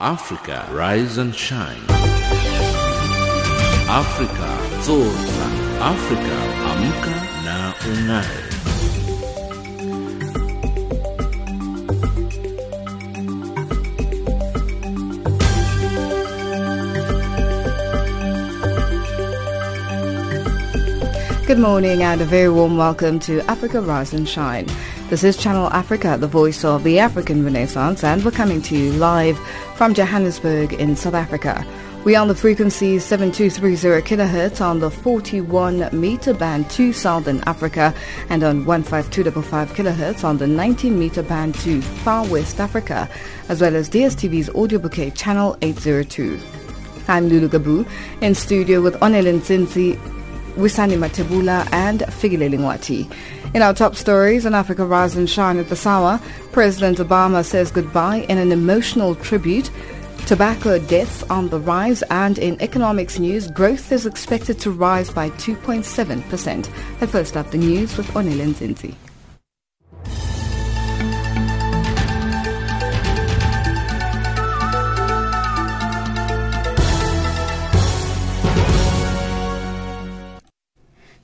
Africa Rise and Shine. Africa Zorza. Africa Amka na Ung'are. Good morning and a very warm welcome to Africa Rise and Shine. This is Channel Africa, the voice of the African Renaissance, and we're coming to you live from Johannesburg in South Africa. We are on the frequency 7230 kHz on the 41 meter band to Southern Africa and on 15255 kHz on the 19 meter band to Far West Africa, as well as DSTV's audio bouquet channel 802. I'm Lulu Gabu in studio with Onelin Zinzi Wisani Matebula and Figile Lingwati. In our top stories on Africa Rise and Shine at the hour, President Obama says goodbye in an emotional tribute. Tobacco deaths on the rise and in economics news, growth is expected to rise by 2.7%. But first up, the news with Onelin Zinzi.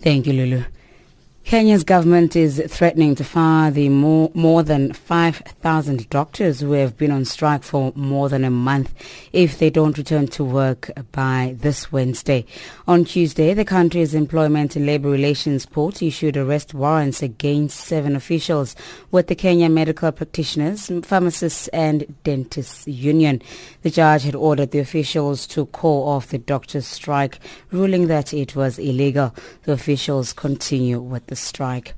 Thank you, Lulu. Kenya's government is threatening to fire the more, more than 5,000 doctors who have been on strike for more than a month if they don't return to work by this Wednesday. On Tuesday, the country's Employment and Labour Relations Court issued arrest warrants against seven officials with the Kenya Medical Practitioners, Pharmacists and Dentists Union. The judge had ordered the officials to call off the doctors' strike, ruling that it was illegal. The officials continue with the strike.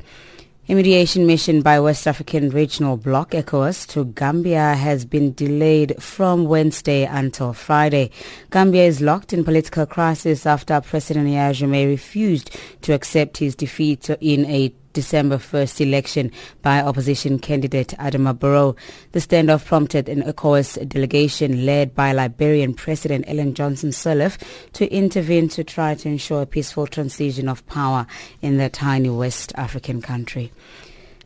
A mediation mission by West African Regional Bloc ECOWAS to Gambia has been delayed from Wednesday until Friday. Gambia is locked in political crisis after President Yahya Jammeh refused to accept his defeat in a December 1st election by opposition candidate Adama Barrow. The standoff prompted an ECOWAS delegation led by Liberian President Ellen Johnson Sirleaf to intervene to try to ensure a peaceful transition of power in the tiny West African country.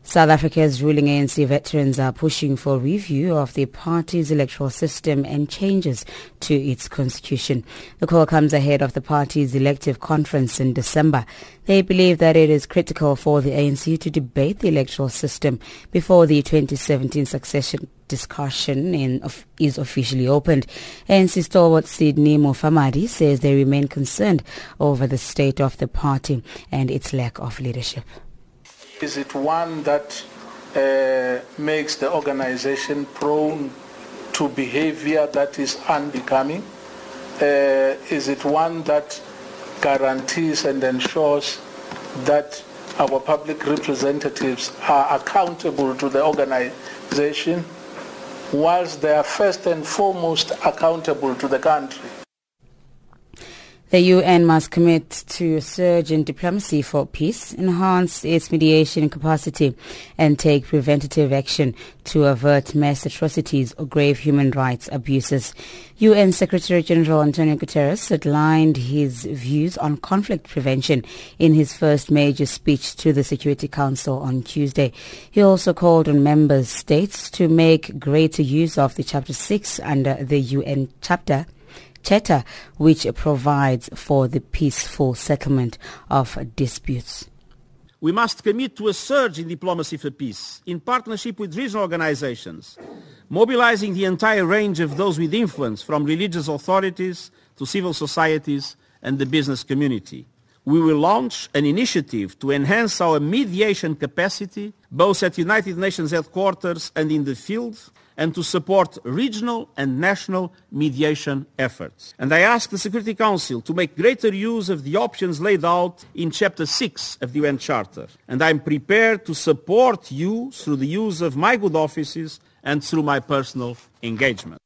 South Africa's ruling ANC veterans are pushing for review of the party's electoral system and changes to its constitution. The call comes ahead of the party's elective conference in December. They believe that it is critical for the ANC to debate the electoral system before the 2017 succession discussion in, of, is officially opened. ANC stalwart Sydney Mufamadi says they remain concerned over the state of the party and its lack of leadership. Is it one that uh, makes the organization prone to behavior that is unbecoming? Uh, is it one that guarantees and ensures that our public representatives are accountable to the organization whilst they are first and foremost accountable to the country? The UN must commit to a surge in diplomacy for peace, enhance its mediation capacity, and take preventative action to avert mass atrocities or grave human rights abuses. UN Secretary General Antonio Guterres outlined his views on conflict prevention in his first major speech to the Security Council on Tuesday. He also called on member states to make greater use of the Chapter 6 under the UN Chapter Charter, which provides for the peaceful settlement of disputes. We must commit to a surge in diplomacy for peace, in partnership with regional organizations, mobilizing the entire range of those with influence, from religious authorities to civil societies and the business community. We will launch an initiative to enhance our mediation capacity, both at United Nations headquarters and in the field, and to support regional and national mediation efforts. And I ask the Security Council to make greater use of the options laid out in Chapter 6 of the UN Charter. And I'm prepared to support you through the use of my good offices and through my personal engagement.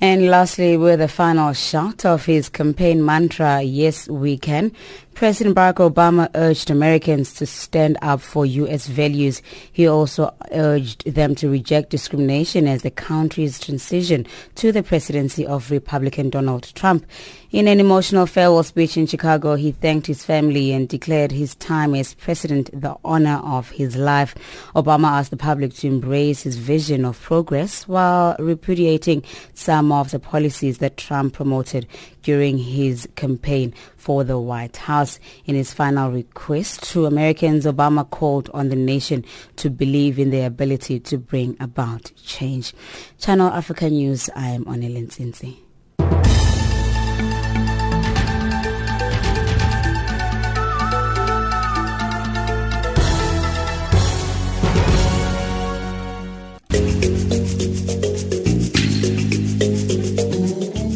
And lastly, with a final shot of his campaign mantra, Yes, We Can, President Barack Obama urged Americans to stand up for U.S. values. He also urged them to reject discrimination as the country's transition to the presidency of Republican Donald Trump. In an emotional farewell speech in Chicago, he thanked his family and declared his time as president the honor of his life. Obama asked the public to embrace his vision of progress while repudiating some of the policies that Trump promoted during his campaign for the White House. In his final request to Americans, Obama called on the nation to believe in their ability to bring about change. Channel Africa News, I am Onelin Zinzi.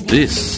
This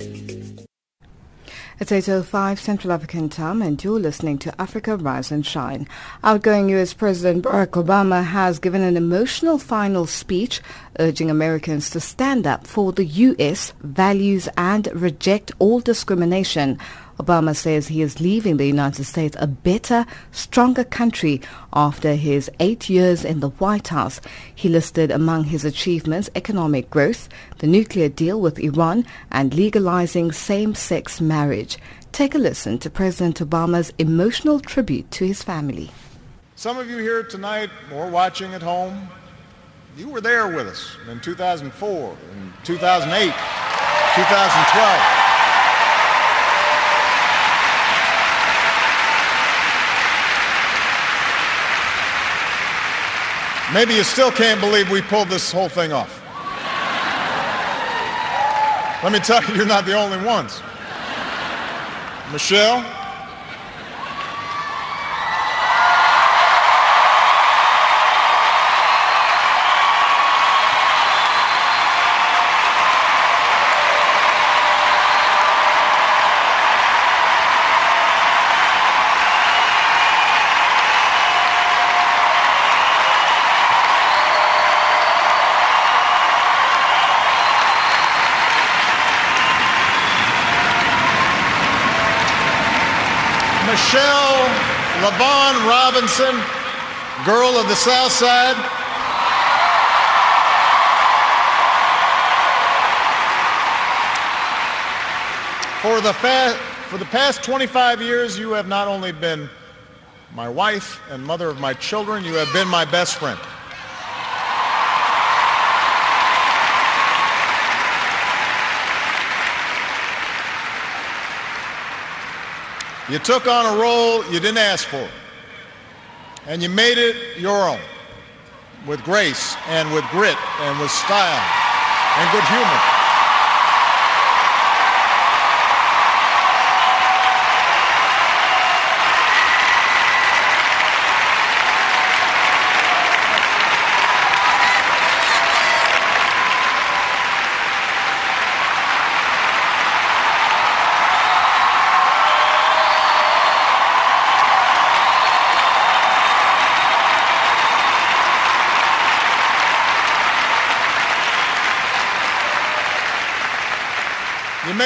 It's 8.05 Central African time and you're listening to Africa Rise and Shine. Outgoing U.S. President Barack Obama has given an emotional final speech urging Americans to stand up for the U.S. values and reject all discrimination. Obama says he is leaving the United States a better, stronger country after his eight years in the White House. He listed among his achievements economic growth, the nuclear deal with Iran, and legalizing same-sex marriage. Take a listen to President Obama's emotional tribute to his family. Some of you here tonight or watching at home, you were there with us in 2004, in 2008, 2012. Maybe you still can't believe we pulled this whole thing off. Let me tell you, you're not the only ones. Michelle, LaVaughn Robinson, girl of the South Side. For the, fa- for the past 25 years, you have not only been my wife and mother of my children, you have been my best friend. You took on a role you didn't ask for, and you made it your own with grace and with grit and with style and good humor.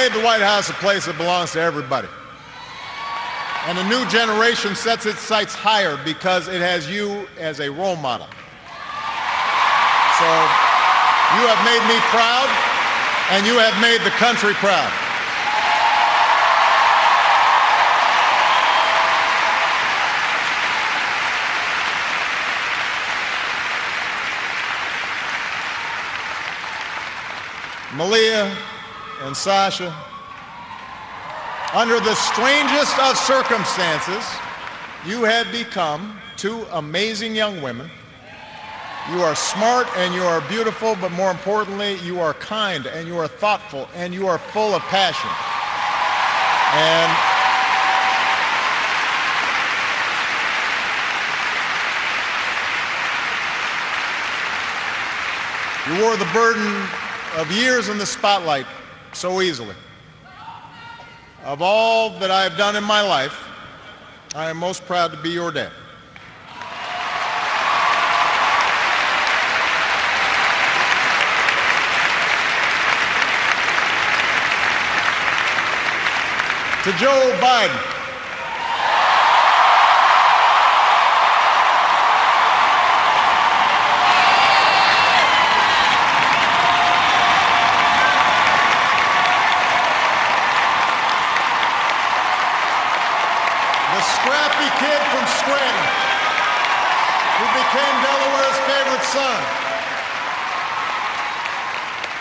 Made the White House a place that belongs to everybody. And a new generation sets its sights higher because it has you as a role model. So you have made me proud and you have made the country proud. Malia and Sasha, under the strangest of circumstances, you had become two amazing young women. You are smart and you are beautiful, but more importantly, you are kind and you are thoughtful and you are full of passion. And you wore the burden of years in the spotlight so easily. Of all that I have done in my life, I am most proud to be your dad. To Joe Biden.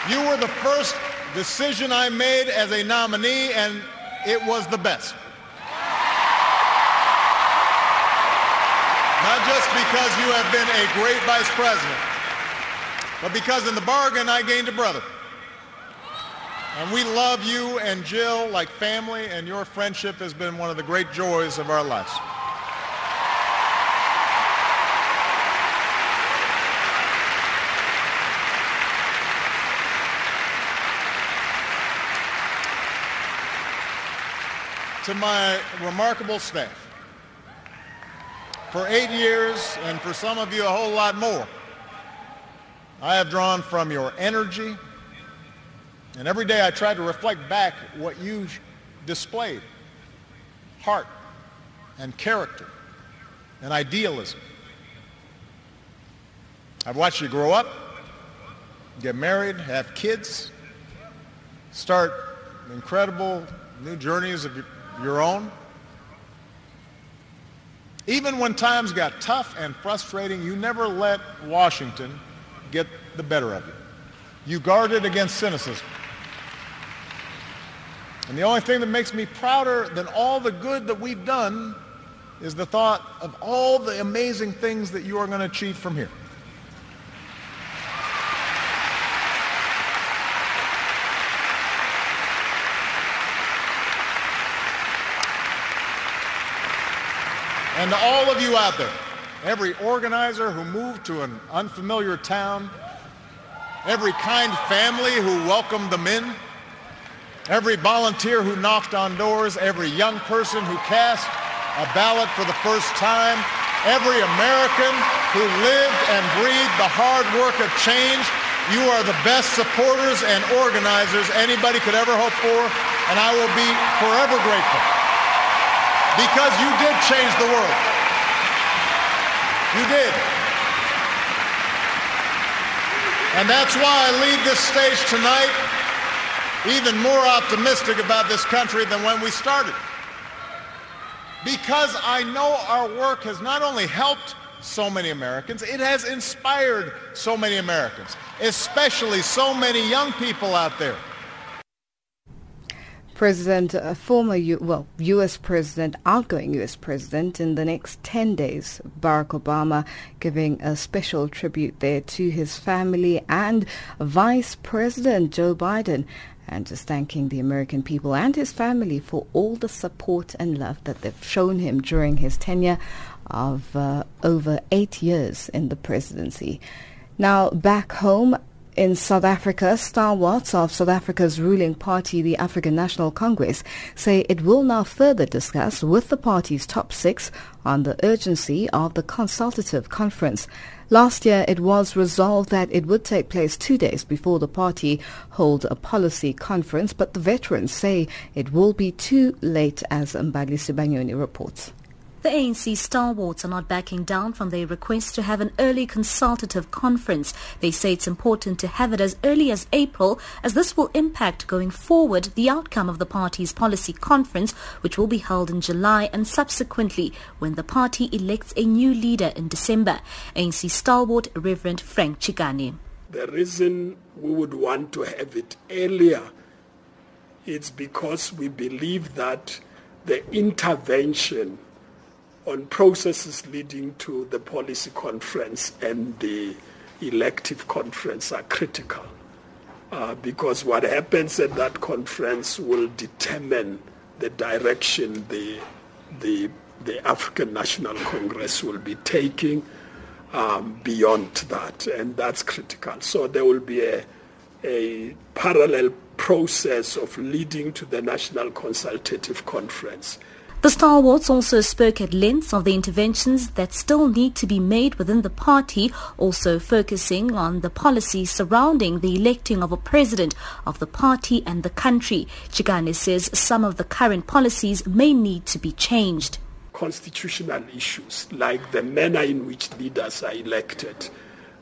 You were the first decision I made as a nominee, and it was the best. Not just because you have been a great vice president, but because in the bargain I gained a brother. And we love you and Jill like family, and your friendship has been one of the great joys of our lives. To my remarkable staff. For eight years, and for some of you a whole lot more, I have drawn from your energy, and every day I try to reflect back what you displayed, heart and character and idealism. I've watched you grow up, get married, have kids, start incredible new journeys of your own. Even when times got tough and frustrating, you never let Washington get the better of you. You guarded against cynicism. And the only thing that makes me prouder than all the good that we've done is the thought of all the amazing things that you are going to achieve from here. And to all of you out there, every organizer who moved to an unfamiliar town, every kind family who welcomed them in, every volunteer who knocked on doors, every young person who cast a ballot for the first time, every American who lived and breathed the hard work of change, you are the best supporters and organizers anybody could ever hope for, and I will be forever grateful because you did change the world. You did. And that's why I leave this stage tonight even more optimistic about this country than when we started. Because I know our work has not only helped so many Americans, it has inspired so many Americans, especially so many young people out there. President, uh, former, U- well, U.S. President, outgoing U.S. President in the next 10 days, Barack Obama giving a special tribute there to his family and Vice President Joe Biden and just thanking the American people and his family for all the support and love that they've shown him during his tenure of uh, over eight years in the presidency. Now, back home, in South Africa, stalwarts of South Africa's ruling party, the African National Congress, say it will now further discuss with the party's top six on the urgency of the consultative conference. Last year, it was resolved that it would take place two days before the party hold a policy conference, but the veterans say it will be too late, as Mbali Sibanyoni reports. The ANC stalwarts are not backing down from their request to have an early consultative conference. They say it's important to have it as early as April as this will impact going forward the outcome of the party's policy conference which will be held in July and subsequently when the party elects a new leader in December. ANC stalwart Reverend Frank Chikane. The reason we would want to have it earlier is because we believe that the intervention on processes leading to the policy conference and the elective conference are critical uh, because what happens at that conference will determine the direction the, the, the African National Congress will be taking um, beyond that, and that's critical. So there will be a, a parallel process of leading to the National Consultative Conference. The stalwarts also spoke at length of the interventions that still need to be made within the party, also focusing on the policies surrounding the electing of a president of the party and the country. Chikane says some of the current policies may need to be changed. Constitutional issues like the manner in which leaders are elected,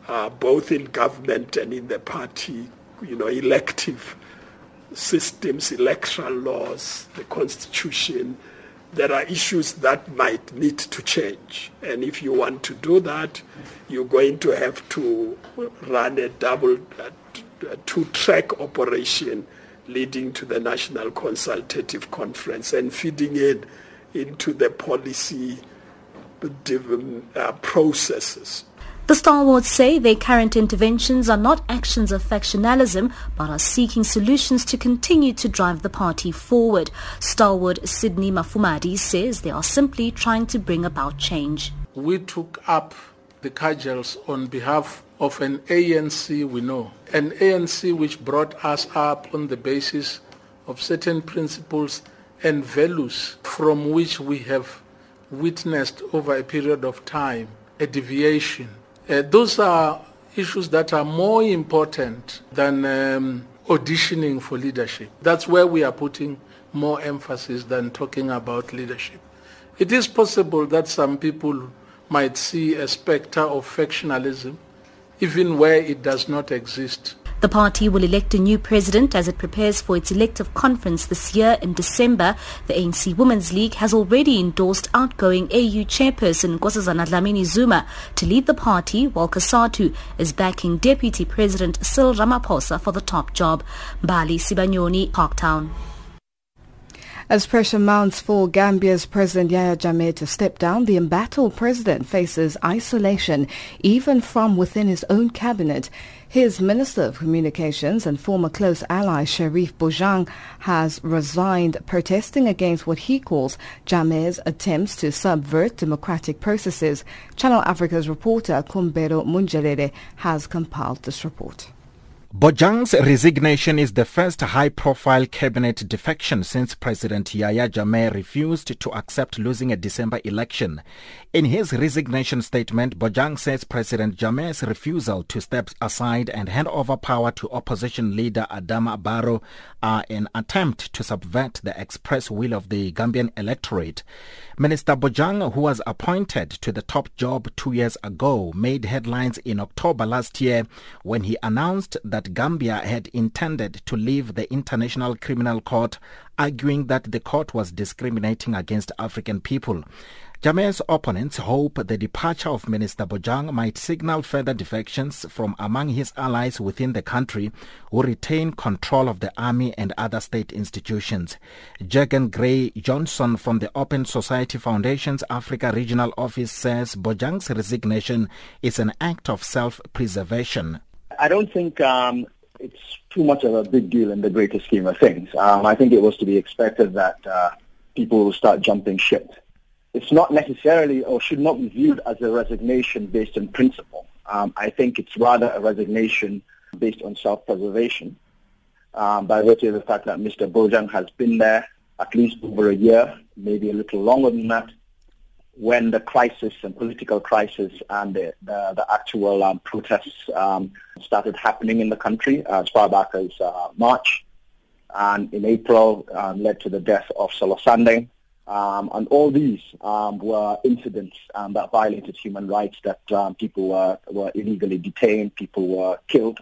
uh, both in government and in the party, you know, elective systems, electoral laws, the constitution, there are issues that might need to change. And if you want to do that, you're going to have to run a double, a two-track operation leading to the National Consultative Conference and feeding in into the policy uh, processes. The stalwarts say their current interventions are not actions of factionalism, but are seeking solutions to continue to drive the party forward. Stalwart Sydney Mufamadi says they are simply trying to bring about change. We took up the cudgels on behalf of an ANC we know, an ANC which brought us up on the basis of certain principles and values from which we have witnessed over a period of time a deviation uh, those are issues that are more important than um, auditioning for leadership. That's where we are putting more emphasis than talking about leadership. It is possible that some people might see a specter of factionalism, even where it does not exist. The party will elect a new president as it prepares for its elective conference this year in December. The ANC Women's League has already endorsed outgoing AU chairperson Nkosazana Dlamini Zuma to lead the party, while Cosatu is backing Deputy President Cyril Ramaphosa for the top job. Bali Sibanyoni, Parktown. As pressure mounts for Gambia's President Yahya Jammeh to step down, the embattled president faces isolation even from within his own cabinet. His Minister of Communications and former close ally Sherif Bojang has resigned protesting against what he calls Jammeh's attempts to subvert democratic processes. Channel Africa's reporter Kumbero Munjalede has compiled this report. Bojang's resignation is the first high-profile cabinet defection since President Yahya Jammeh refused to accept losing a December election. In his resignation statement, Bojang says President Jammeh's refusal to step aside and hand over power to opposition leader Adama Barrow are an attempt to subvert the express will of the Gambian electorate. Minister Bojang, who was appointed to the top job two years ago, made headlines in October last year when he announced that Gambia had intended to leave the International Criminal Court, arguing that the court was discriminating against African people. Jammeh's opponents hope the departure of Minister Bojang might signal further defections from among his allies within the country who retain control of the army and other state institutions. Jeggan Grey Johnson from the Open Society Foundation's Africa Regional Office says Bojang's resignation is an act of self-preservation. I don't think um, it's too much of a big deal in the greater scheme of things. Um, I think it was to be expected that uh, people will start jumping ship it's not necessarily or should not be viewed as a resignation based on principle. Um, I think it's rather a resignation based on self-preservation um, by virtue of the fact that Mr. Bojang has been there at least over a year, maybe a little longer than that, when the crisis and political crisis and the, the, the actual um, protests um, started happening in the country as far back as uh, March and in April um, led to the death of Solo Sandeng um, and all these um, were incidents um, that violated human rights, that people were, were illegally detained, people were killed,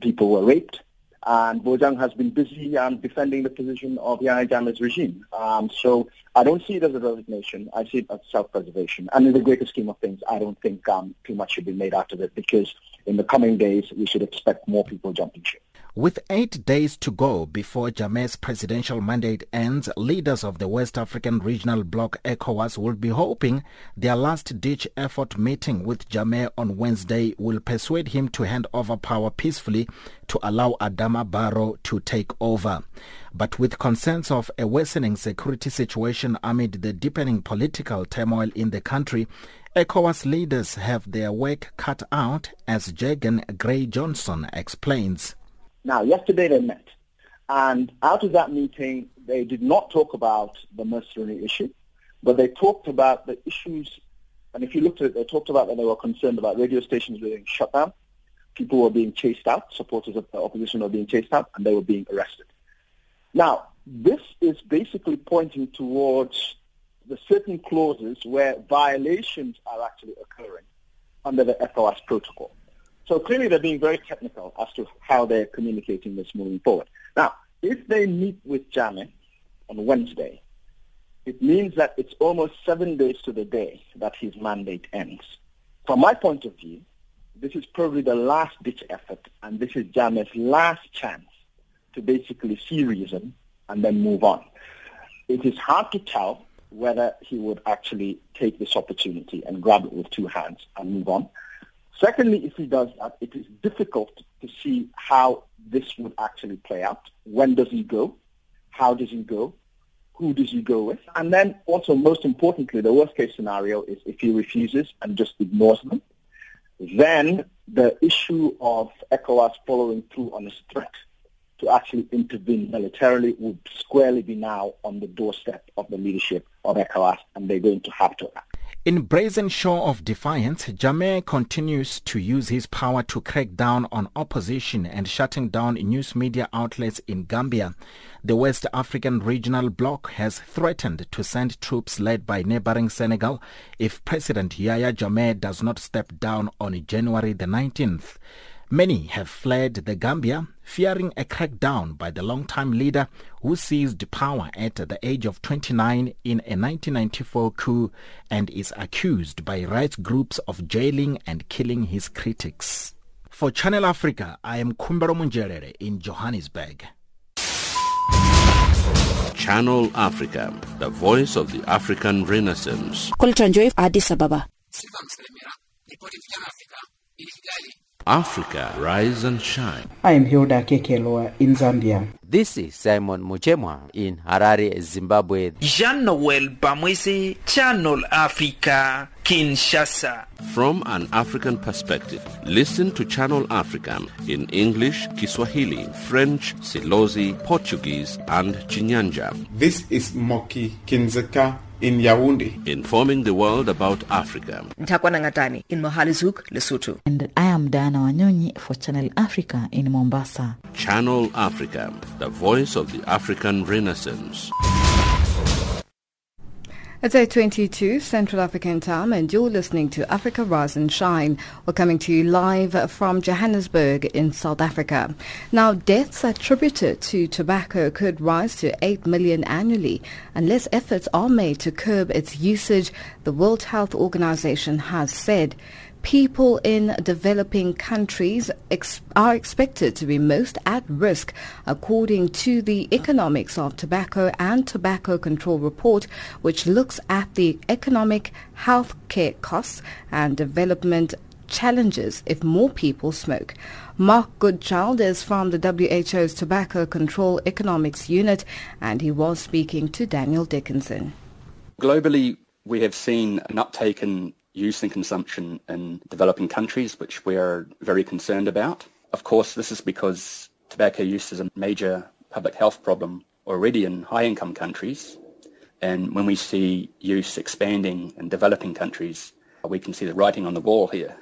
people were raped. And Bojang has been busy um, defending the position of Yahya Jammeh's regime. Um, so I don't see it as a resignation. I see it as self-preservation. And in the greater scheme of things, I don't think um, too much should be made out of it because in the coming days, we should expect more people jumping ship. With eight days to go before Jammeh's presidential mandate ends, leaders of the West African Regional Bloc ECOWAS will be hoping their last-ditch effort meeting with Jammeh on Wednesday will persuade him to hand over power peacefully to allow Adama Barrow to take over. But with concerns of a worsening security situation amid the deepening political turmoil in the country, ECOWAS leaders have their work cut out, as Jeggan Grey Johnson explains. Now, yesterday they met, and out of that meeting, they did not talk about the mercenary issue, but they talked about the issues, and if you looked at it, they talked about that they were concerned about radio stations being shut down, people were being chased out, supporters of the opposition were being chased out, and they were being arrested. Now, this is basically pointing towards the certain clauses where violations are actually occurring under the ECOWAS protocol. So clearly they're being very technical as to how they're communicating this moving forward. Now, if they meet with Jammeh on Wednesday, it means that it's almost seven days to the day that his mandate ends. From my point of view, this is probably the last-ditch effort, and this is Jammeh's last chance to basically see reason and then move on. It is hard to tell whether he would actually take this opportunity and grab it with two hands and move on. Secondly, if he does that, it is difficult to see how this would actually play out. When does he go? How does he go? Who does he go with? And then also, most importantly, the worst case scenario is if he refuses and just ignores them. Then the issue of ECOWAS following through on his threat to actually intervene militarily would squarely be now on the doorstep of the leadership of ECOWAS, and they're going to have to act. In brazen show of defiance, Jammeh continues to use his power to crack down on opposition and shutting down news media outlets in Gambia. The West African Regional Bloc has threatened to send troops led by neighboring Senegal if President Yahya Jammeh does not step down on January the 19th. Many have fled the Gambia, fearing a crackdown by the long-time leader who seized power at the age of 29 in a 1994 coup and is accused by rights groups of jailing and killing his critics. For Channel Africa, I am Kumbero Munjerere in Johannesburg. Channel Africa, the voice of the African Renaissance. Coltranjoy, Addis Ababa. Africa, rise and shine. I am Hilda Kekelwa in Zambia. This is Simon Muchemwa in Harare, Zimbabwe. Jean-Noel Bamwese, Channel Africa, Kinshasa. From an African perspective, listen to Channel Africa in English, Kiswahili, French, Silozi, Portuguese, and Chinyanja. This is Moki Kindzeka in Yaoundé. Informing the world about Africa. Ntakwana Ngatani in Mohale's Hoek, Lesotho. And I am Diana Wanyonyi for Channel Africa in Mombasa. Channel Africa, the voice of the African Renaissance. It's 8.22 Central African time and you're listening to Africa Rise and Shine. We're coming to you live from Johannesburg in South Africa. Now, deaths attributed to tobacco could rise to 8 million annually unless efforts are made to curb its usage, the World Health Organization has said. People in developing countries ex- are expected to be most at risk, according to the Economics of Tobacco and Tobacco Control Report, which looks at the economic health care costs and development challenges if more people smoke. Mark Goodchild is from the WHO's Tobacco Control Economics Unit, and he was speaking to Daniel Dickinson. Globally, we have seen an uptake in use and consumption in developing countries, which we are very concerned about. Of course, this is because tobacco use is a major public health problem already in high-income countries. And when we see use expanding in developing countries, we can see the writing on the wall here.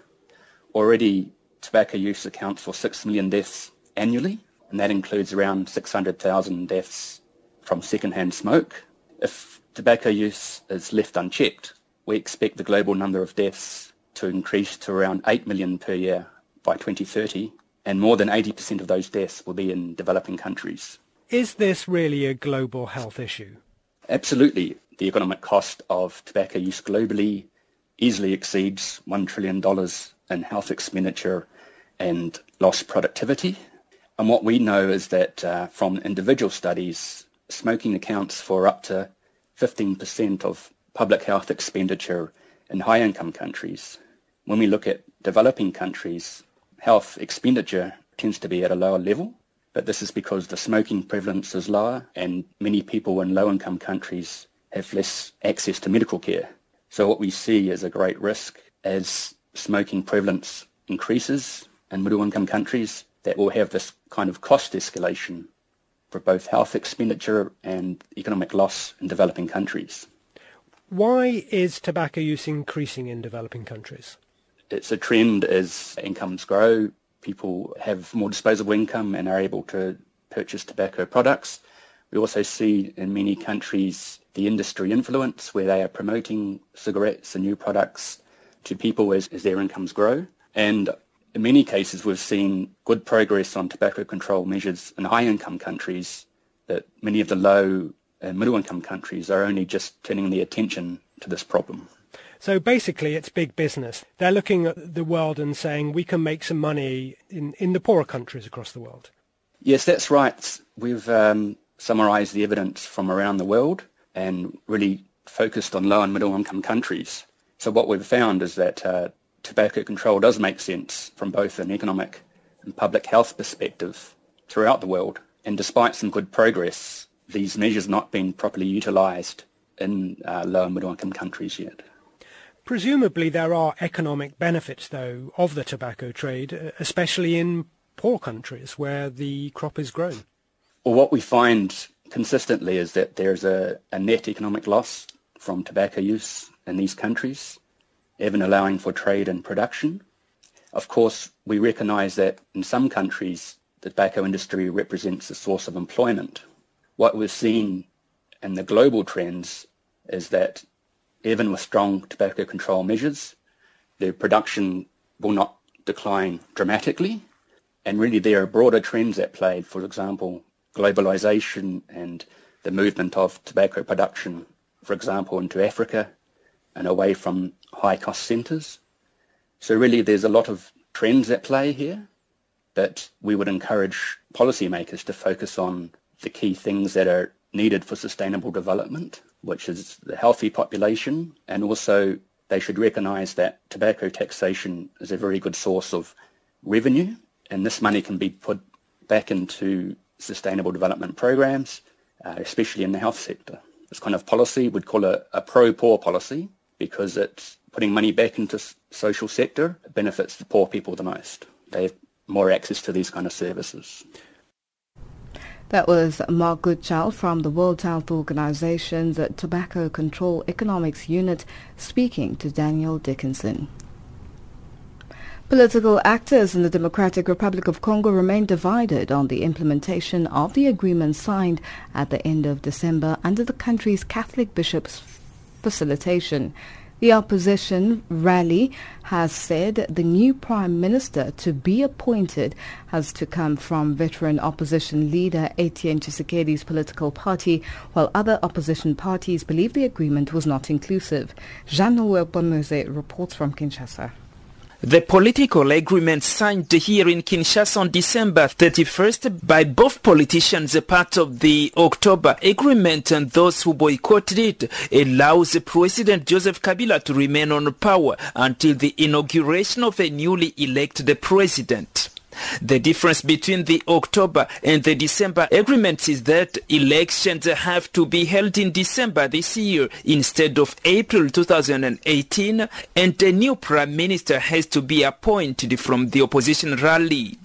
Already, tobacco use accounts for 6 million deaths annually, and that includes around 600,000 deaths from secondhand smoke. If tobacco use is left unchecked, we expect the global number of deaths to increase to around 8 million per year by 2030, and more than 80% of those deaths will be in developing countries. Is this really a global health issue? Absolutely. The economic cost of tobacco use globally easily exceeds $1 trillion in health expenditure and lost productivity. And what we know is that uh, from individual studies, smoking accounts for up to 15% of public health expenditure in high-income countries. When we look at developing countries, health expenditure tends to be at a lower level, but this is because the smoking prevalence is lower and many people in low-income countries have less access to medical care. So what we see is a great risk as smoking prevalence increases in middle-income countries that will have this kind of cost escalation for both health expenditure and economic loss in developing countries. Why is tobacco use increasing in developing countries? It's a trend as incomes grow, people have more disposable income and are able to purchase tobacco products. We also see in many countries the industry influence where they are promoting cigarettes and new products to people as, as their incomes grow. And in many cases, we've seen good progress on tobacco control measures in high-income countries that many of the low and middle-income countries are only just turning their attention to this problem. So basically, it's big business. They're looking at the world and saying we can make some money in, in the poorer countries across the world. Yes, that's right. We've um, summarised the evidence from around the world and really focused on low and middle income countries. So what we've found is that uh, tobacco control does make sense from both an economic and public health perspective throughout the world. And despite some good progress, these measures not been properly utilised in uh, low and middle income countries yet. Presumably there are economic benefits, though, of the tobacco trade, uh, especially in poor countries where the crop is grown. Well, what we find consistently is that there's a, a net economic loss from tobacco use in these countries even allowing for trade and production. Of course, we recognise that in some countries, the tobacco industry represents a source of employment. What we've seen in the global trends is that even with strong tobacco control measures, the production will not decline dramatically. And really there are broader trends at play, for example, globalization and the movement of tobacco production, for example, into Africa and away from high-cost centres. So really there's a lot of trends at play here that we would encourage policymakers to focus on the key things that are needed for sustainable development, which is the healthy population, and also they should recognise that tobacco taxation is a very good source of revenue, and this money can be put back into sustainable development programs, uh, especially in the health sector. This kind of policy we'd call a, a pro-poor policy, because it's putting money back into social sector benefits the poor people the most. They have more access to these kind of services. That was Mark Goodchild from the World Health Organization's Tobacco Control Economics Unit speaking to Daniel Dickinson. Political actors in the Democratic Republic of Congo remain divided on the implementation of the agreement signed at the end of December under the country's Catholic bishops' facilitation. The opposition rally has said the new prime minister to be appointed has to come from veteran opposition leader Etienne Tshisekedi's political party, while other opposition parties believe the agreement was not inclusive. Jean-Noel Bonmose reports from Kinshasa. The political agreement signed here in Kinshasa on December 31st by both politicians, a part of the October agreement and those who boycotted it, allows President Joseph Kabila to remain on power until the inauguration of a newly elected president. The difference between the October and the December agreements is that elections have to be held in December this year instead of April 2018 and a new prime minister has to be appointed from the opposition rally.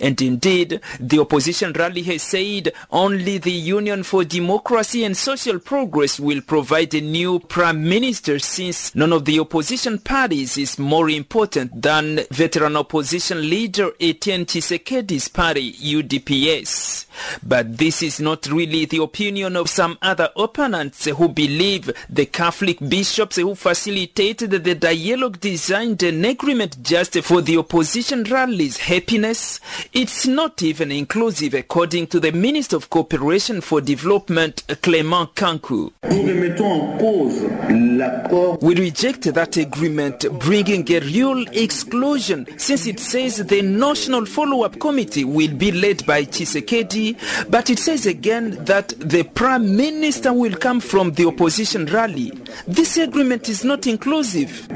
And indeed, the opposition rally has said only the Union for Democracy and Social Progress will provide a new prime minister since none of the opposition parties is more important than veteran opposition leader Etienne Tshisekedi's party, UDPS. But this is not really the opinion of some other opponents who believe the Catholic bishops who facilitated the dialogue designed an agreement just for the opposition rally's happiness It's not even inclusive according to the Minister of Cooperation for Development, Clement Kanku. We reject that agreement bringing a real exclusion since it says the National Follow-up Committee will be led by Tshisekedi, but it says again that the Prime Minister will come from the opposition rally. This agreement is not inclusive.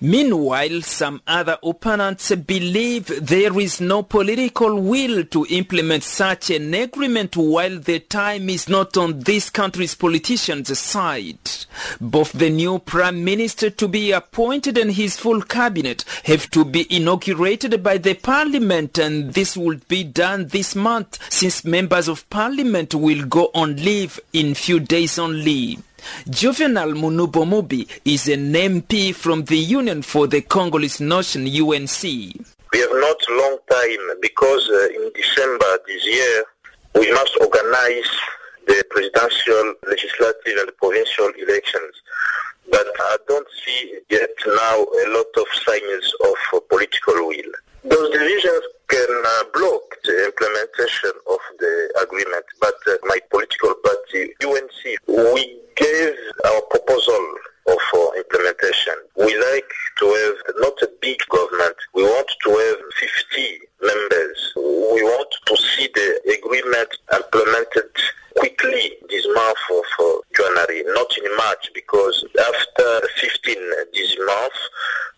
Meanwhile, some other opponents believe there is no political will to implement such an agreement while the time is not on this country's politicians' side. Both the new prime minister to be appointed and his full cabinet have to be inaugurated by the parliament and this will be done this month since members of parliament will go on leave in few days only. Juvenal Munubomubi is an MP from the Union for the Congolese Nation UNC. We have not long time because uh, in December this year we must organize the presidential, legislative and provincial elections. But I don't see yet now a lot of signs of uh, political will. Those divisions can uh, block the implementation of the agreement, but uh, my political party, UNC, we gave our proposal of uh, implementation. We like to have not a big government. We want to have 50 members. We want to see the agreement implemented quickly this month of uh, January, not in March, because after 15 this month,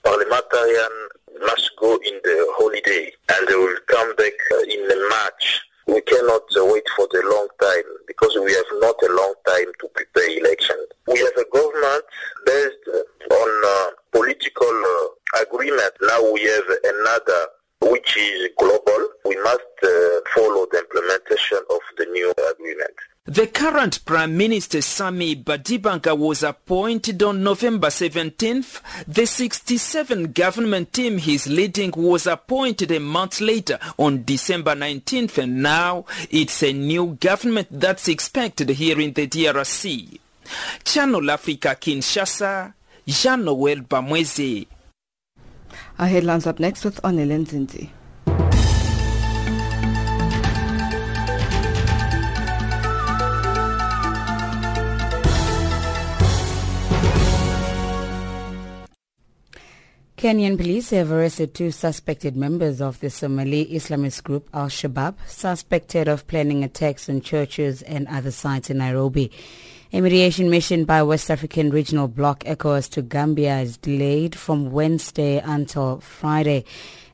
parliamentarian must go in the holiday and they will come back uh, in March. We cannot uh, wait for the long time because we have not a long time to prepare election. We have a government based on uh, political uh, agreement. Now we have another which is global. We must uh, follow the implementation of the new agreement. The current Prime Minister Samy Badibanga was appointed on November 17th. The 67 government team he's leading was appointed a month later on December 19th and now it's a new government that's expected here in the DRC. Channel Africa Kinshasa, Jean-Noel Bamweze. Our headlines up next with Onelin Zinzi. Kenyan police have arrested two suspected members of the Somali Islamist group Al-Shabaab, suspected of planning attacks on churches and other sites in Nairobi. A mediation mission by West African Regional Bloc ECOWAS to Gambia is delayed from Wednesday until Friday.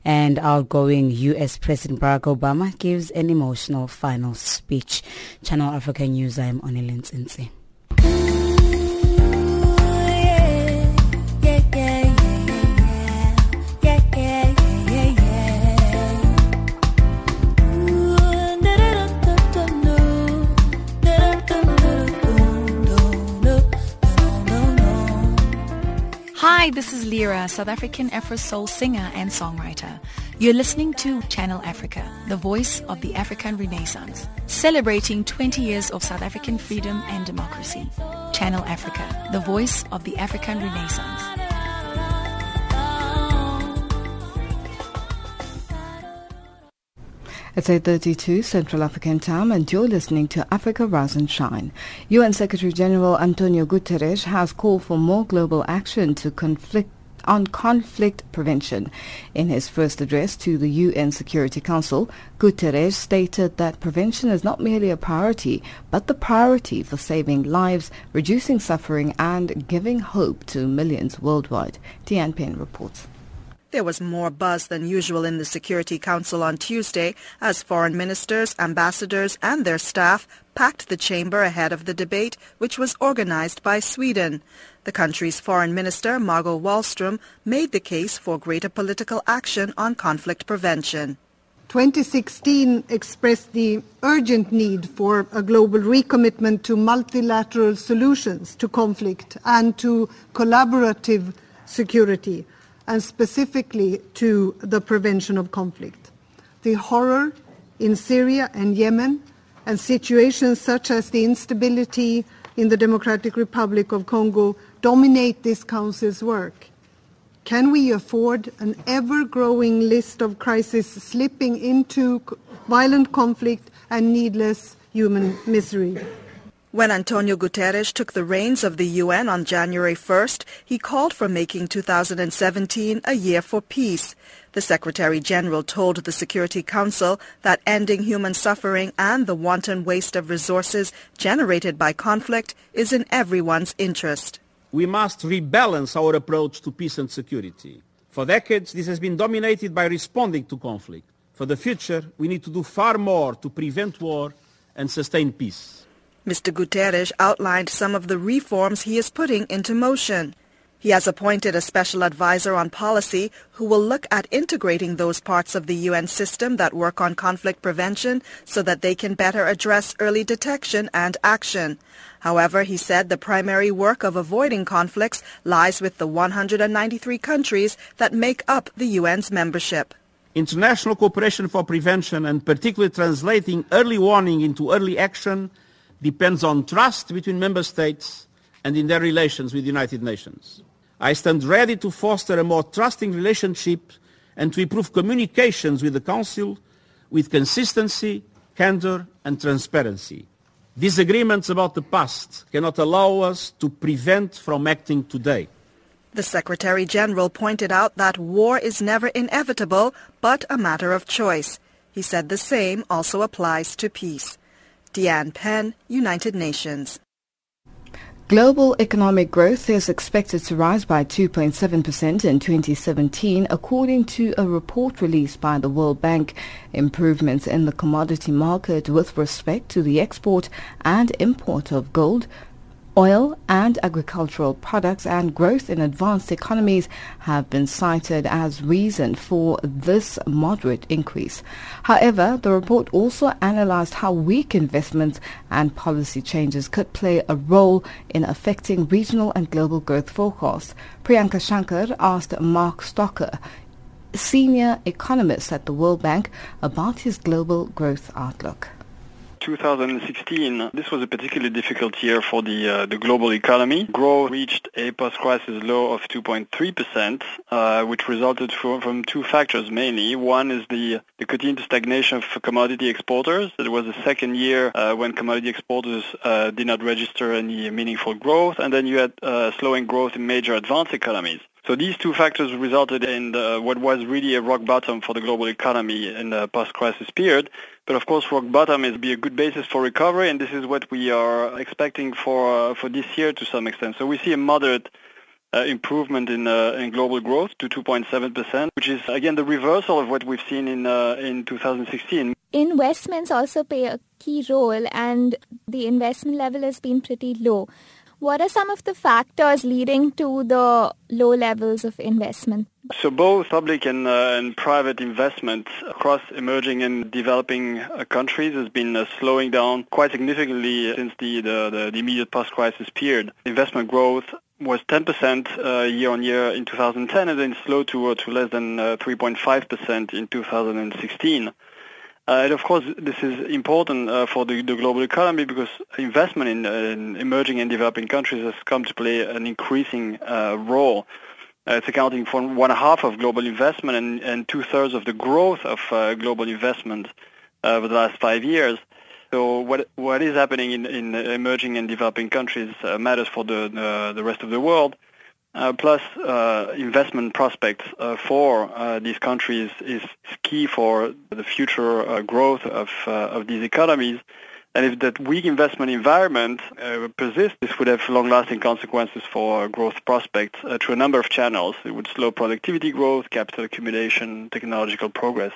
And outgoing U.S. President Barack Obama gives an emotional final speech. Channel Africa News, I'm Onelin Nsi. Hi, this is Lyra, South African Afro Soul singer and songwriter. You're listening to Channel Africa, the voice of the African Renaissance, celebrating 20 years of South African freedom and democracy. Channel Africa, the voice of the African Renaissance. It's 8.32 Central African Time and you're listening to Africa Rise and Shine. UN Secretary General Antonio Guterres has called for more global action to conflict on conflict prevention. In his first address to the UN Security Council, Guterres stated that prevention is not merely a priority, but the priority for saving lives, reducing suffering and giving hope to millions worldwide. Dianne Penn reports. There was more buzz than usual in the Security Council on Tuesday as foreign ministers, ambassadors and their staff packed the chamber ahead of the debate, which was organized by Sweden. The country's foreign minister, Margot Wallström, made the case for greater political action on conflict prevention. 2016 expressed the urgent need for a global recommitment to multilateral solutions to conflict and to collaborative security and specifically to the prevention of conflict. The horror in Syria and Yemen and situations such as the instability in the Democratic Republic of Congo dominate this Council's work. Can we afford an ever-growing list of crises slipping into violent conflict and needless human misery? When Antonio Guterres took the reins of the UN on January 1st, he called for making 2017 a year for peace. The Secretary General told the Security Council that ending human suffering and the wanton waste of resources generated by conflict is in everyone's interest we must rebalance our approach to peace and security. For decades, this has been dominated by responding to conflict. For the future, we need to do far more to prevent war and sustain peace. Mr. Guterres outlined some of the reforms he is putting into motion. He has appointed a special advisor on policy who will look at integrating those parts of the UN system that work on conflict prevention so that they can better address early detection and action. However, he said the primary work of avoiding conflicts lies with the 193 countries that make up the UN's membership. International cooperation for prevention and particularly translating early warning into early action depends on trust between member states and in their relations with the United Nations. I stand ready to foster a more trusting relationship and to improve communications with the Council with consistency, candor and transparency. Disagreements about the past cannot allow us to prevent from acting today. The Secretary General pointed out that war is never inevitable, but a matter of choice. He said the same also applies to peace. Dianne Penn, United Nations. Global economic growth is expected to rise by 2.7% in 2017, according to a report released by the World Bank. Improvements in the commodity market with respect to the export and import of gold, Oil and agricultural products and growth in advanced economies have been cited as reason for this moderate increase. However, the report also analyzed how weak investments and policy changes could play a role in affecting regional and global growth forecasts. Priyanka Shankar asked Marc Stocker, senior economist at the World Bank, about his global growth outlook. 2016, this was a particularly difficult year for the uh, the global economy. Growth reached a post-crisis low of 2.3%, uh, which resulted from, from two factors mainly. One is the, the continued stagnation of commodity exporters. It was the second year uh, when commodity exporters uh, did not register any meaningful growth, and then you had uh, slowing growth in major advanced economies. So these two factors resulted in the, what was really a rock bottom for the global economy in the post-crisis period. But of course, rock bottom is be a good basis for recovery, and this is what we are expecting for uh, for this year to some extent. So we see a moderate uh, improvement in uh, in global growth to 2.7 percent, which is again the reversal of what we've seen in uh, in 2016. Investments also play a key role, and the investment level has been pretty low. What are some of the factors leading to the low levels of investment? So both public and, uh, and private investment across emerging and developing uh, countries has been uh, slowing down quite significantly since the, the, the, the immediate post-crisis period. Investment growth was 10% uh, year on year in 2010 and then slowed to, uh, to less than 3.5% uh, in 2016. Uh, and of course, this is important uh, for the, the, global economy because investment in, in, emerging and developing countries has come to play an increasing uh, role. Uh, it's accounting for one half of global investment and, and two-thirds of the growth of uh, global investment over the last five years. So what what is happening in, in emerging and developing countries matters for the, the, the rest of the world. Uh, plus, uh, investment prospects uh, for uh, these countries is key for the future uh, growth of, uh, of these economies. And if that weak investment environment persists, this would have long-lasting consequences for growth prospects through a number of channels. It would slow productivity growth, capital accumulation, technological progress.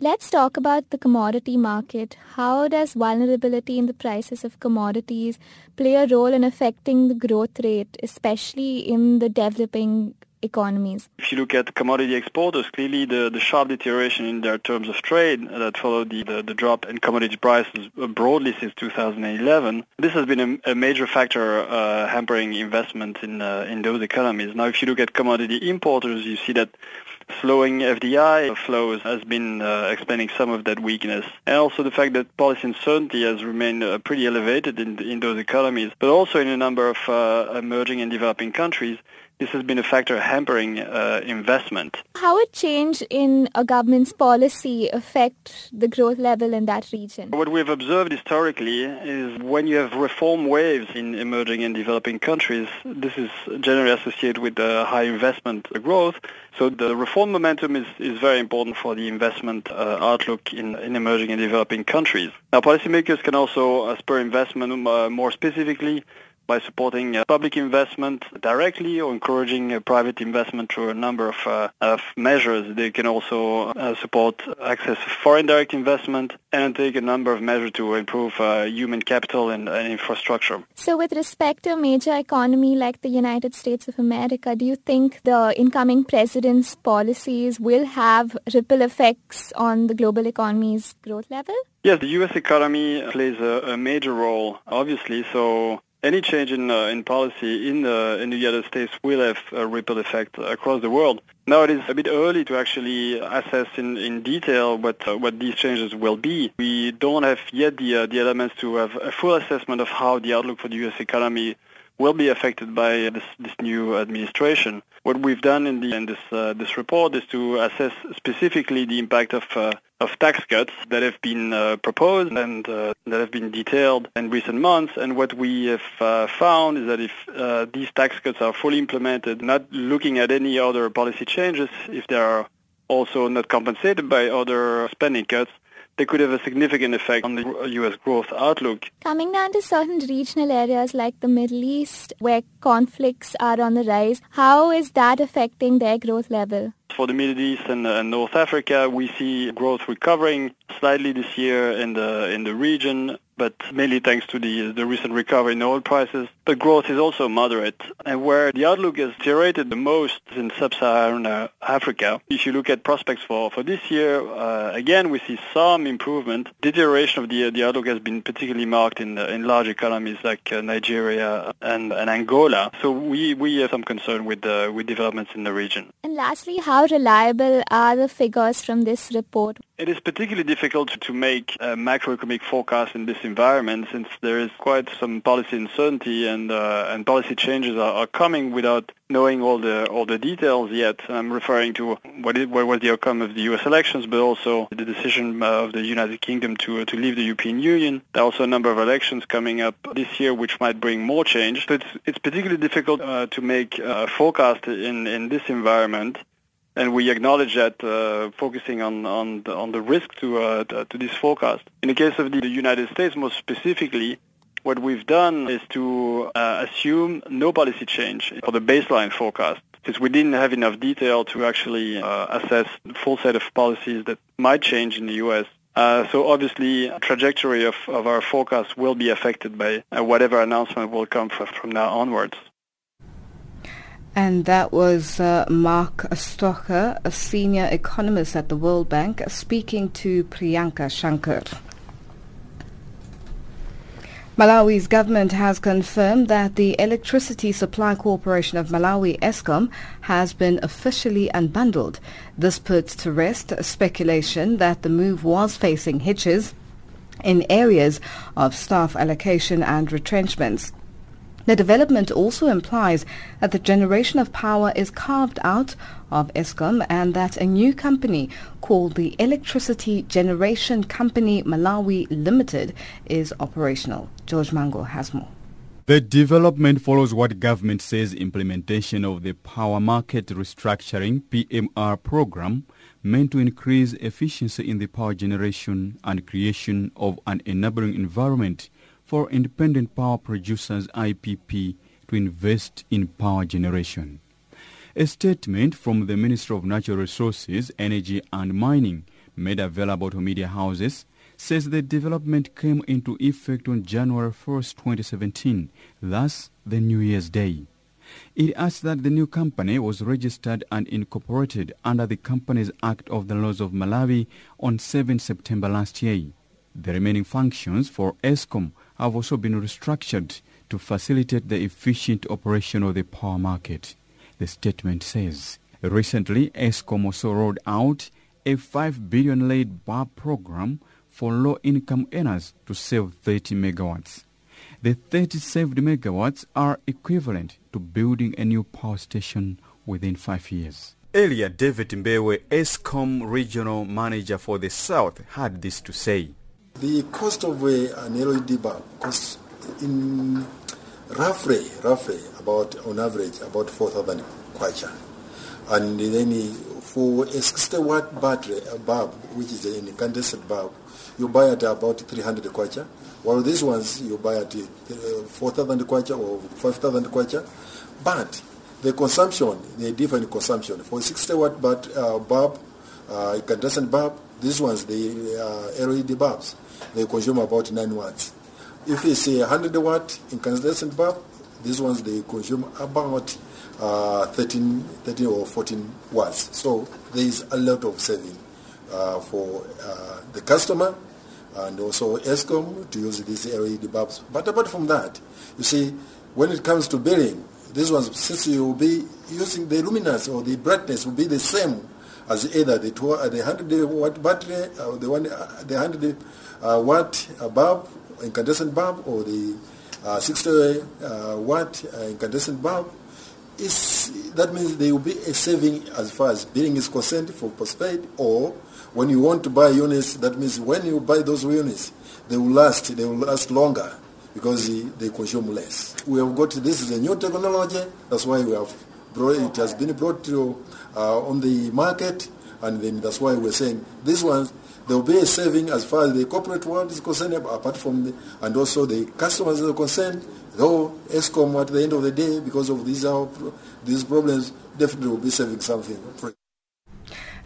Let's talk about the commodity market. How does vulnerability in the prices of commodities play a role in affecting the growth rate, especially in the developing economies? If you look at commodity exporters, clearly the, the sharp deterioration in their terms of trade that followed the, the, the drop in commodity prices broadly since 2011, this has been a, a major factor uh, hampering investment in, uh, in those economies. Now, if you look at commodity importers, you see that slowing FDI flows has been uh, explaining some of that weakness. And also the fact that policy uncertainty has remained uh, pretty elevated in, in those economies, but also in a number of uh, emerging and developing countries. This has been a factor hampering uh, investment. How would change in a government's policy affect the growth level in that region? What we've observed historically is when you have reform waves in emerging and developing countries, this is generally associated with uh, high investment growth. So the reform momentum is, is very important for the investment uh, outlook in, in emerging and developing countries. Now, policymakers can also uh, spur investment uh, more specifically by supporting uh, public investment directly or encouraging uh, private investment through a number of, uh, of measures. They can also uh, support access to foreign direct investment and take a number of measures to improve uh, human capital and, and infrastructure. So with respect to a major economy like the United States of America, do you think the incoming president's policies will have ripple effects on the global economy's growth level? Yes, the U.S. economy plays a, a major role, obviously. So any change in uh, in policy in the in the United States will have a ripple effect across the world. Now it is a bit early to actually assess in, in detail what uh, what these changes will be. We don't have yet the uh, the elements to have a full assessment of how the outlook for the U.S. economy will be affected by this, this new administration. What we've done in, the, in this uh, this report is to assess specifically the impact of uh, of tax cuts that have been uh, proposed and uh, that have been detailed in recent months. And what we have uh, found is that if uh, these tax cuts are fully implemented, not looking at any other policy changes, if they are also not compensated by other spending cuts, they could have a significant effect on the U.S. growth outlook. Coming down to certain regional areas like the Middle East, where conflicts are on the rise, how is that affecting their growth level? For the Middle East and, uh, North Africa, we see growth recovering slightly this year in the in the region, but mainly thanks to the the recent recovery in oil prices. But growth is also moderate, and where the outlook has deteriorated the most is in sub-Saharan uh, Africa. If you look at prospects for for this year, uh, again we see some improvement. Deterioration of the the outlook has been particularly marked in in large economies like uh, Nigeria and, and Angola. So we we have some concern with uh, with developments in the region. And lastly, how reliable are the figures from this report? It is particularly difficult to make a macroeconomic forecast in this environment since there is quite some policy uncertainty and uh, and policy changes are, are, coming without knowing all the all the details yet. I'm referring to what, what was the outcome of the U.S. elections, but also the decision of the United Kingdom to to leave the European Union. There are also a number of elections coming up this year, which might bring more change. So it's it's particularly difficult uh, to make a forecast in in this environment and we acknowledge that uh, focusing on on the, on the risk to uh, to this forecast. In the case of the, United States, most specifically, what we've done is to uh, assume no policy change for the baseline forecast. Since we didn't have enough detail to actually uh, assess the full set of policies that might change in the U.S. Uh, so obviously, trajectory of, of our forecast will be affected by uh, whatever announcement will come from, from now onwards. And that was uh, Marc Stocker, a senior economist at the World Bank, speaking to Priyanka Shankar. Malawi's government has confirmed that the Electricity Supply Corporation of Malawi, ESCOM, has been officially unbundled. This puts to rest speculation that the move was facing hitches in areas of staff allocation and retrenchments. The development also implies that the generation of power is carved out of ESCOM and that a new company called the Electricity Generation Company Malawi Limited is operational. George Mhango has more. The development follows what government says implementation of the Power Market Restructuring PMR program meant to increase efficiency in the power generation and creation of an enabling environment for independent power producers IPP to invest in power generation. A statement from the Minister of Natural Resources, Energy and Mining made available to media houses says the development came into effect on January 1, 2017, thus the New Year's Day. It adds that the new company was registered and incorporated under the Companies Act of the Laws of Malawi on 7 September last year. The remaining functions for ESCOM have also been restructured to facilitate the efficient operation of the power market. The statement says, recently ESCOM also rolled out a 5 billion LED bulb program for low-income earners to save 30 megawatts. The 30 saved megawatts are equivalent to building a new power station within five years. Earlier, David Mbewe, ESCOM regional manager for the South, had this to say. The cost of a, an LED bulb costs in roughly, roughly about on average about 4,000 kwacha, and then for a 60 watt battery a bulb, which is an incandescent bulb, you buy at about 300 kwacha, while these ones you buy at uh, 4,000 kwacha or 5,000 kwacha, but the consumption, the different consumption. For 60 watt uh, bulb, uh, incandescent bulb, these ones, the uh, LED bulbs, they consume about 9 watts. If it's a 100 watt incandescent bulb, these ones they consume about uh, 13, 13 or 14 watts. So there is a lot of saving uh, for uh, the customer and also ESCOM to use these LED bulbs. But apart from that, you see, when it comes to billing, these ones, since you will be using the luminance or the brightness will be the same as either the, tw- uh, the 100 watt battery or the, one, uh, the 100 uh, watt bulb, incandescent bulb, or the uh, 60 uh, watt uh, incandescent bulb. Is, that means there will be a saving as far as billing is concerned for postpaid or when you want to buy units, that means when you buy those units, they will last, they will last longer because they consume less. We have got, this is a new technology, that's why we have it has been brought to, uh, on the market, and then that's why we're saying this one, there will be a saving as far as the corporate world is concerned, apart from the, and also the customers are concerned, though ESCOM at the end of the day, because of these, uh, these problems, definitely will be saving something.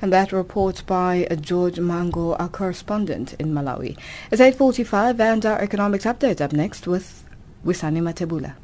And that report by George Mhango, our correspondent in Malawi. It's 8.45 and our economics update up next with Wisani Matebula.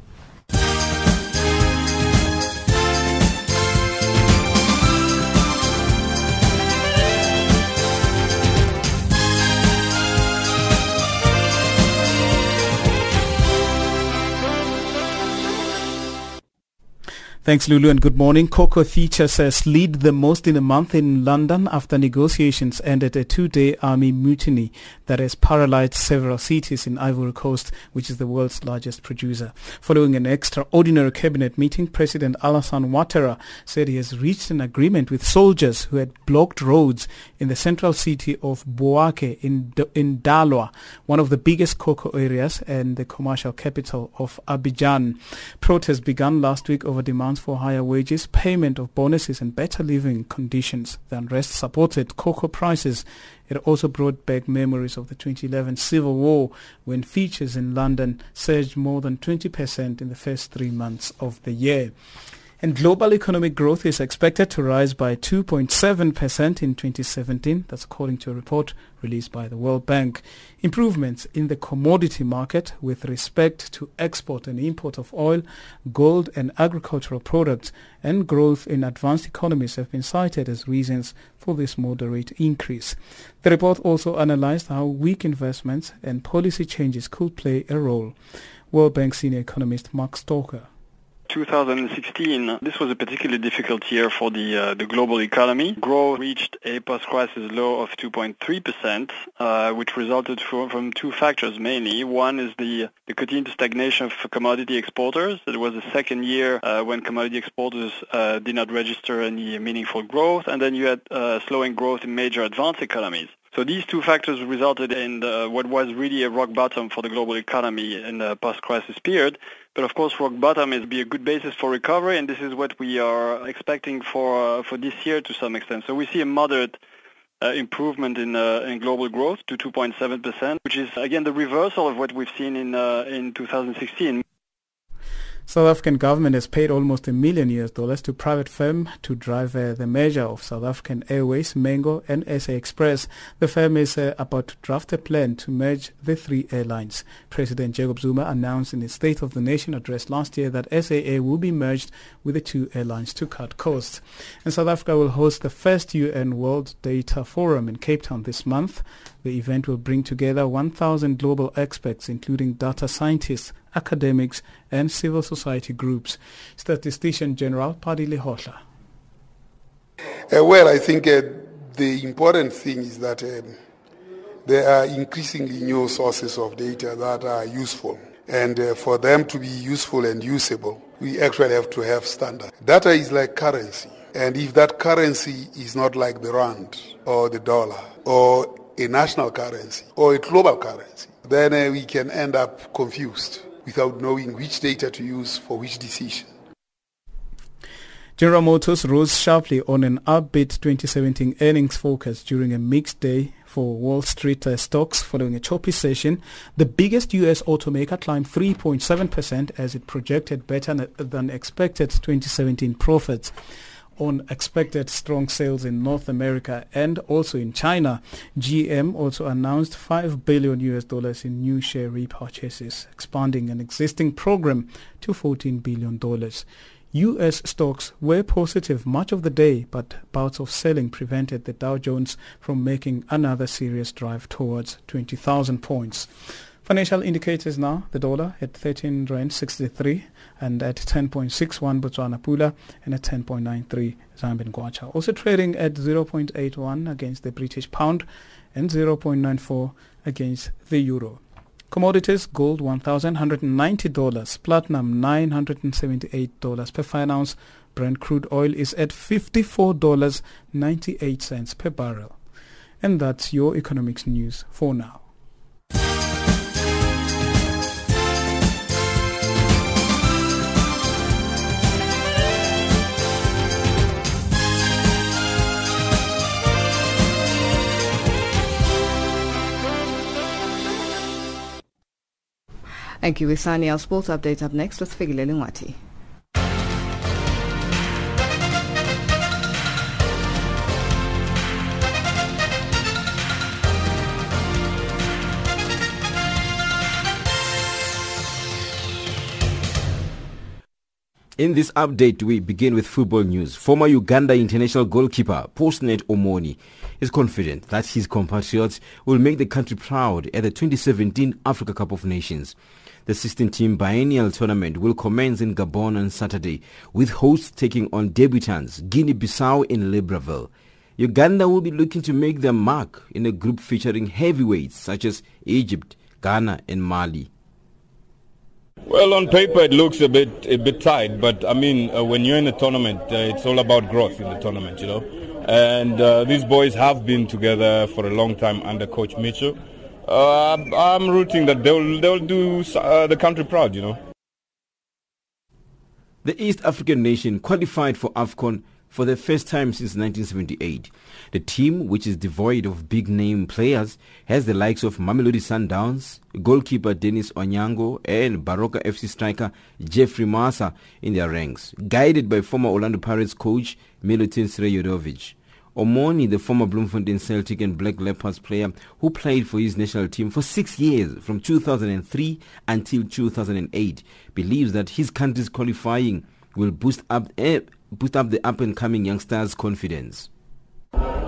Thanks, Lulu, and good morning. Cocoa futures says lead the most in a month in London after negotiations ended a two-day army mutiny that has paralyzed several cities in Ivory Coast, which is the world's largest producer. Following an extraordinary cabinet meeting, President Alassane Ouattara said he has reached an agreement with soldiers who had blocked roads in the central city of Bouake in, in Daloa, one of the biggest cocoa areas and the commercial capital of Abidjan. Protests began last week over demands for higher wages, payment of bonuses and better living conditions. The unrest supported cocoa prices. It also brought back memories of the 2011 civil war when futures in London surged more than 20% in the first three months of the year. And global economic growth is expected to rise by 2.7% in 2017. That's according to a report released by the World Bank. Improvements in the commodity market with respect to export and import of oil, gold and agricultural products and growth in advanced economies have been cited as reasons for this moderate increase. The report also analyzed how weak investments and policy changes could play a role. World Bank senior economist Marc Stocker 2016, this was a particularly difficult year for the uh, the global economy. Growth reached a post-crisis low of 2.3%, uh, which resulted from, from two factors mainly. One is the, the continued stagnation of commodity exporters. It was the second year uh, when commodity exporters uh, did not register any meaningful growth, and then you had uh, slowing growth in major advanced economies. So these two factors resulted in the, what was really a rock bottom for the global economy in the post-crisis period. But of course, rock bottom is be a good basis for recovery, and this is what we are expecting for uh, for this year to some extent. So we see a moderate uh, improvement in uh, in global growth to 2.7 percent, which is again the reversal of what we've seen in uh, in 2016. South African government has paid almost a million US dollars to private firm to drive uh, the merger of South African Airways, Mango and SA Express. The firm is uh, about to draft a plan to merge the three airlines. President Jacob Zuma announced in his State of the Nation address last year that SAA will be merged with the two airlines to cut costs. And South Africa will host the first UN World Data Forum in Cape Town this month. The event will bring together 1,000 global experts, including data scientists, academics, and civil society groups. Statistician General Pali Lehohla. Uh, well, I think uh, the important thing is that um, there are increasingly new sources of data that are useful. And uh, for them to be useful and usable, we actually have to have standard. Data is like currency. And if that currency is not like the rand or the dollar or a national currency or a global currency, then uh, we can end up confused without knowing which data to use for which decision. General Motors rose sharply on an upbeat 2017 earnings forecast during a mixed day for Wall Street uh, stocks following a choppy session. The biggest U.S. automaker climbed 3.7% as it projected better than expected 2017 profits on expected strong sales in North America and also in China. GM also announced 5 billion US dollars in new share repurchases, expanding an existing program to 14 billion dollars. U.S. stocks were positive much of the day, but bouts of selling prevented the Dow Jones from making another serious drive towards 20,000 points. Financial indicators now, the dollar at 13 rand 63 and at 10.61 Botswana Pula and at 10.93 Zambian Kwacha. Also trading at 0.81 against the British pound and 0.94 against the euro. Commodities, gold $1,190, platinum $978 per fine ounce, Brent crude oil is at $54.98 per barrel. And that's your economics news for now. Thank you, Wisani. Our sports update up next with Figile Ngwati. In this update, we begin with football news. Former Uganda international goalkeeper Posnet Omony is confident that his compatriots will make the country proud at the 2017 Africa Cup of Nations. The 16-team biennial tournament will commence in Gabon on Saturday, with hosts taking on debutants Guinea-Bissau in Libreville. Uganda will be looking to make their mark in a group featuring heavyweights such as Egypt, Ghana and Mali. Well, on paper it looks a bit a bit tight, but I mean, uh, when you're in a tournament, uh, it's all about growth in the tournament, you know. And uh, these boys have been together for a long time under Coach Micho. Uh, I'm rooting that they'll they'll do uh, the country proud, you know. The East African nation qualified for AFCON for the first time since 1978. The team, which is devoid of big-name players, has the likes of Mamelodi Sundowns, goalkeeper Dennis Onyango, and Baroka FC striker Geoffrey Massa in their ranks, guided by former Orlando Pirates coach Milutin Sredojevic. Omony, the former Bloemfontein Celtic and Black Leopards player who played for his national team for six years from 2003 until 2008, believes that his country's qualifying will boost up, eh, boost up the up-and-coming youngsters' confidence.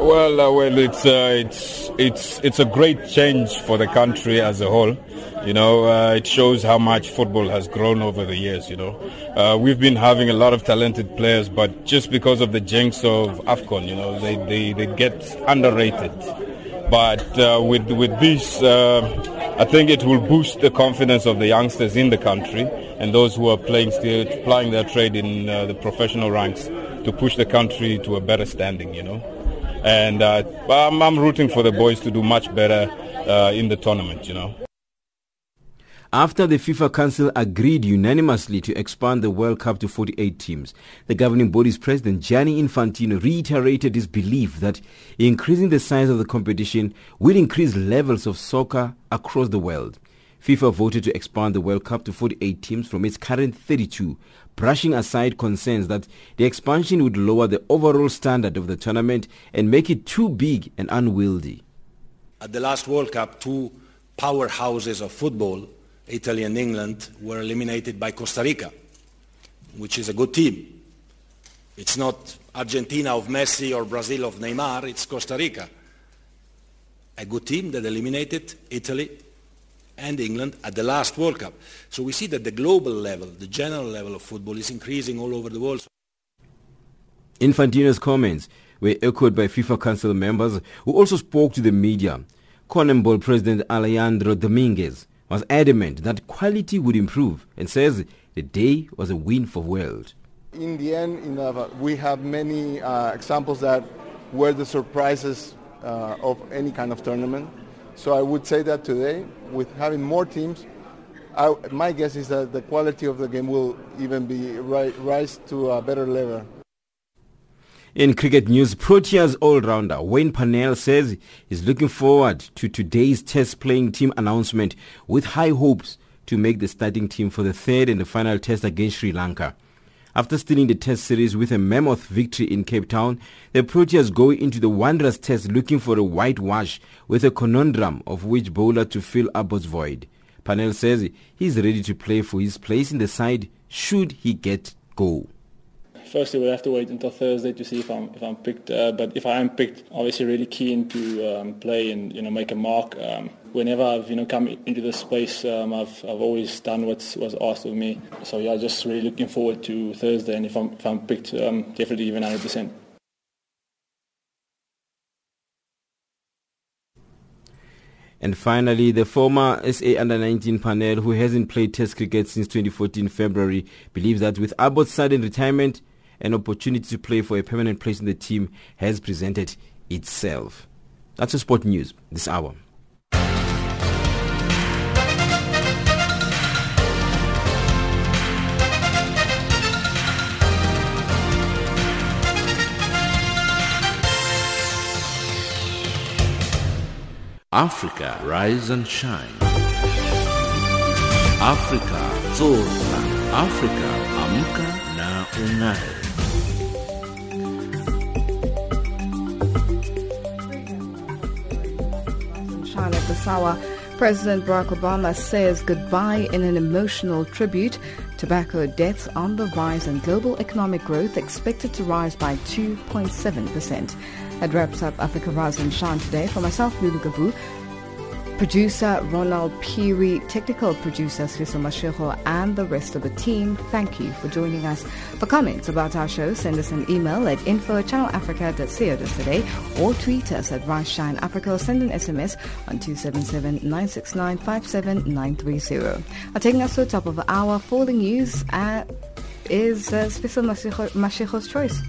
Well, uh, well, it's uh, it's it's it's a great change for the country as a whole. You know, uh, it shows how much football has grown over the years. You know, uh, we've been having a lot of talented players, but just because of the jinx of Afcon, you know, they they, they get underrated. But uh, with with this, uh, I think it will boost the confidence of the youngsters in the country and those who are playing still plying their trade in the professional ranks to push the country to a better standing. You know and uh, I'm, I'm, rooting for the boys to do much better uh, in the tournament, you know. After the FIFA Council agreed unanimously to expand the World Cup to 48 teams, the governing body's president Gianni Infantino reiterated his belief that increasing the size of the competition will increase levels of soccer across the world. FIFA voted to expand the World Cup to 48 teams from its current 32, brushing aside concerns that the expansion would lower the overall standard of the tournament and make it too big and unwieldy. At the last World Cup, two powerhouses of football, Italy and England, were eliminated by Costa Rica, which is a good team. It's not Argentina of Messi or Brazil of Neymar, it's Costa Rica. A good team that eliminated Italy and England at the last World Cup. So we see that the global level, the general level of football is increasing all over the world. Infantino's comments were echoed by FIFA Council members who also spoke to the media. CONMEBOL President Alejandro Dominguez was adamant that quality would improve and says the day was a win for World. In the end, in the, we have many uh, examples that were the surprises uh, of any kind of tournament. So I would say that today, with having more teams, I, my guess is that the quality of the game will even be ri- rise to a better level. In cricket news, Proteas all-rounder Wayne Parnell says he's looking forward to today's test playing team announcement with high hopes to make the starting team for the third and the final test against Sri Lanka. After stealing the test series with a mammoth victory in Cape Town, the Proteas go into the Wanderers test looking for a whitewash with a conundrum of which bowler to fill Abbott's void. Parnell says he's ready to play for his place in the side should he get go firstly we'll have to wait until Thursday to see if I'm if I'm picked. Uh, but if I am picked, obviously really keen to um, play and you know make a mark. Um, whenever I've you know come into this space, um, I've I've always done what's was asked of me. So yeah, just really looking forward to Thursday. And if I'm if I'm picked, um, definitely even 100 percent. And finally, the former SA under-19 panel, who hasn't played Test cricket since 2014 February, believes that with Abbott's sudden retirement, an opportunity to play for a permanent place in the team has presented itself. That's the sport news this hour. Africa, rise and shine. Africa, zorka. Africa, amka na ungae. This hour. President Barack Obama says goodbye in an emotional tribute. Tobacco deaths on the rise and global economic growth expected to rise by 2.7%. That wraps up Africa Rise and Shine today. For myself, Lulu Gabu, producer Ronald Peary, technical producer Sviso Masheho, and the rest of the team, thank you for joining us. For comments about our show, send us an email at info at channelafrica.co.za or tweet us at Rise Shine Africa or send an SMS on 277-969-57930. Uh, taking us to the top of our the news uh, is uh, Masheho's choice.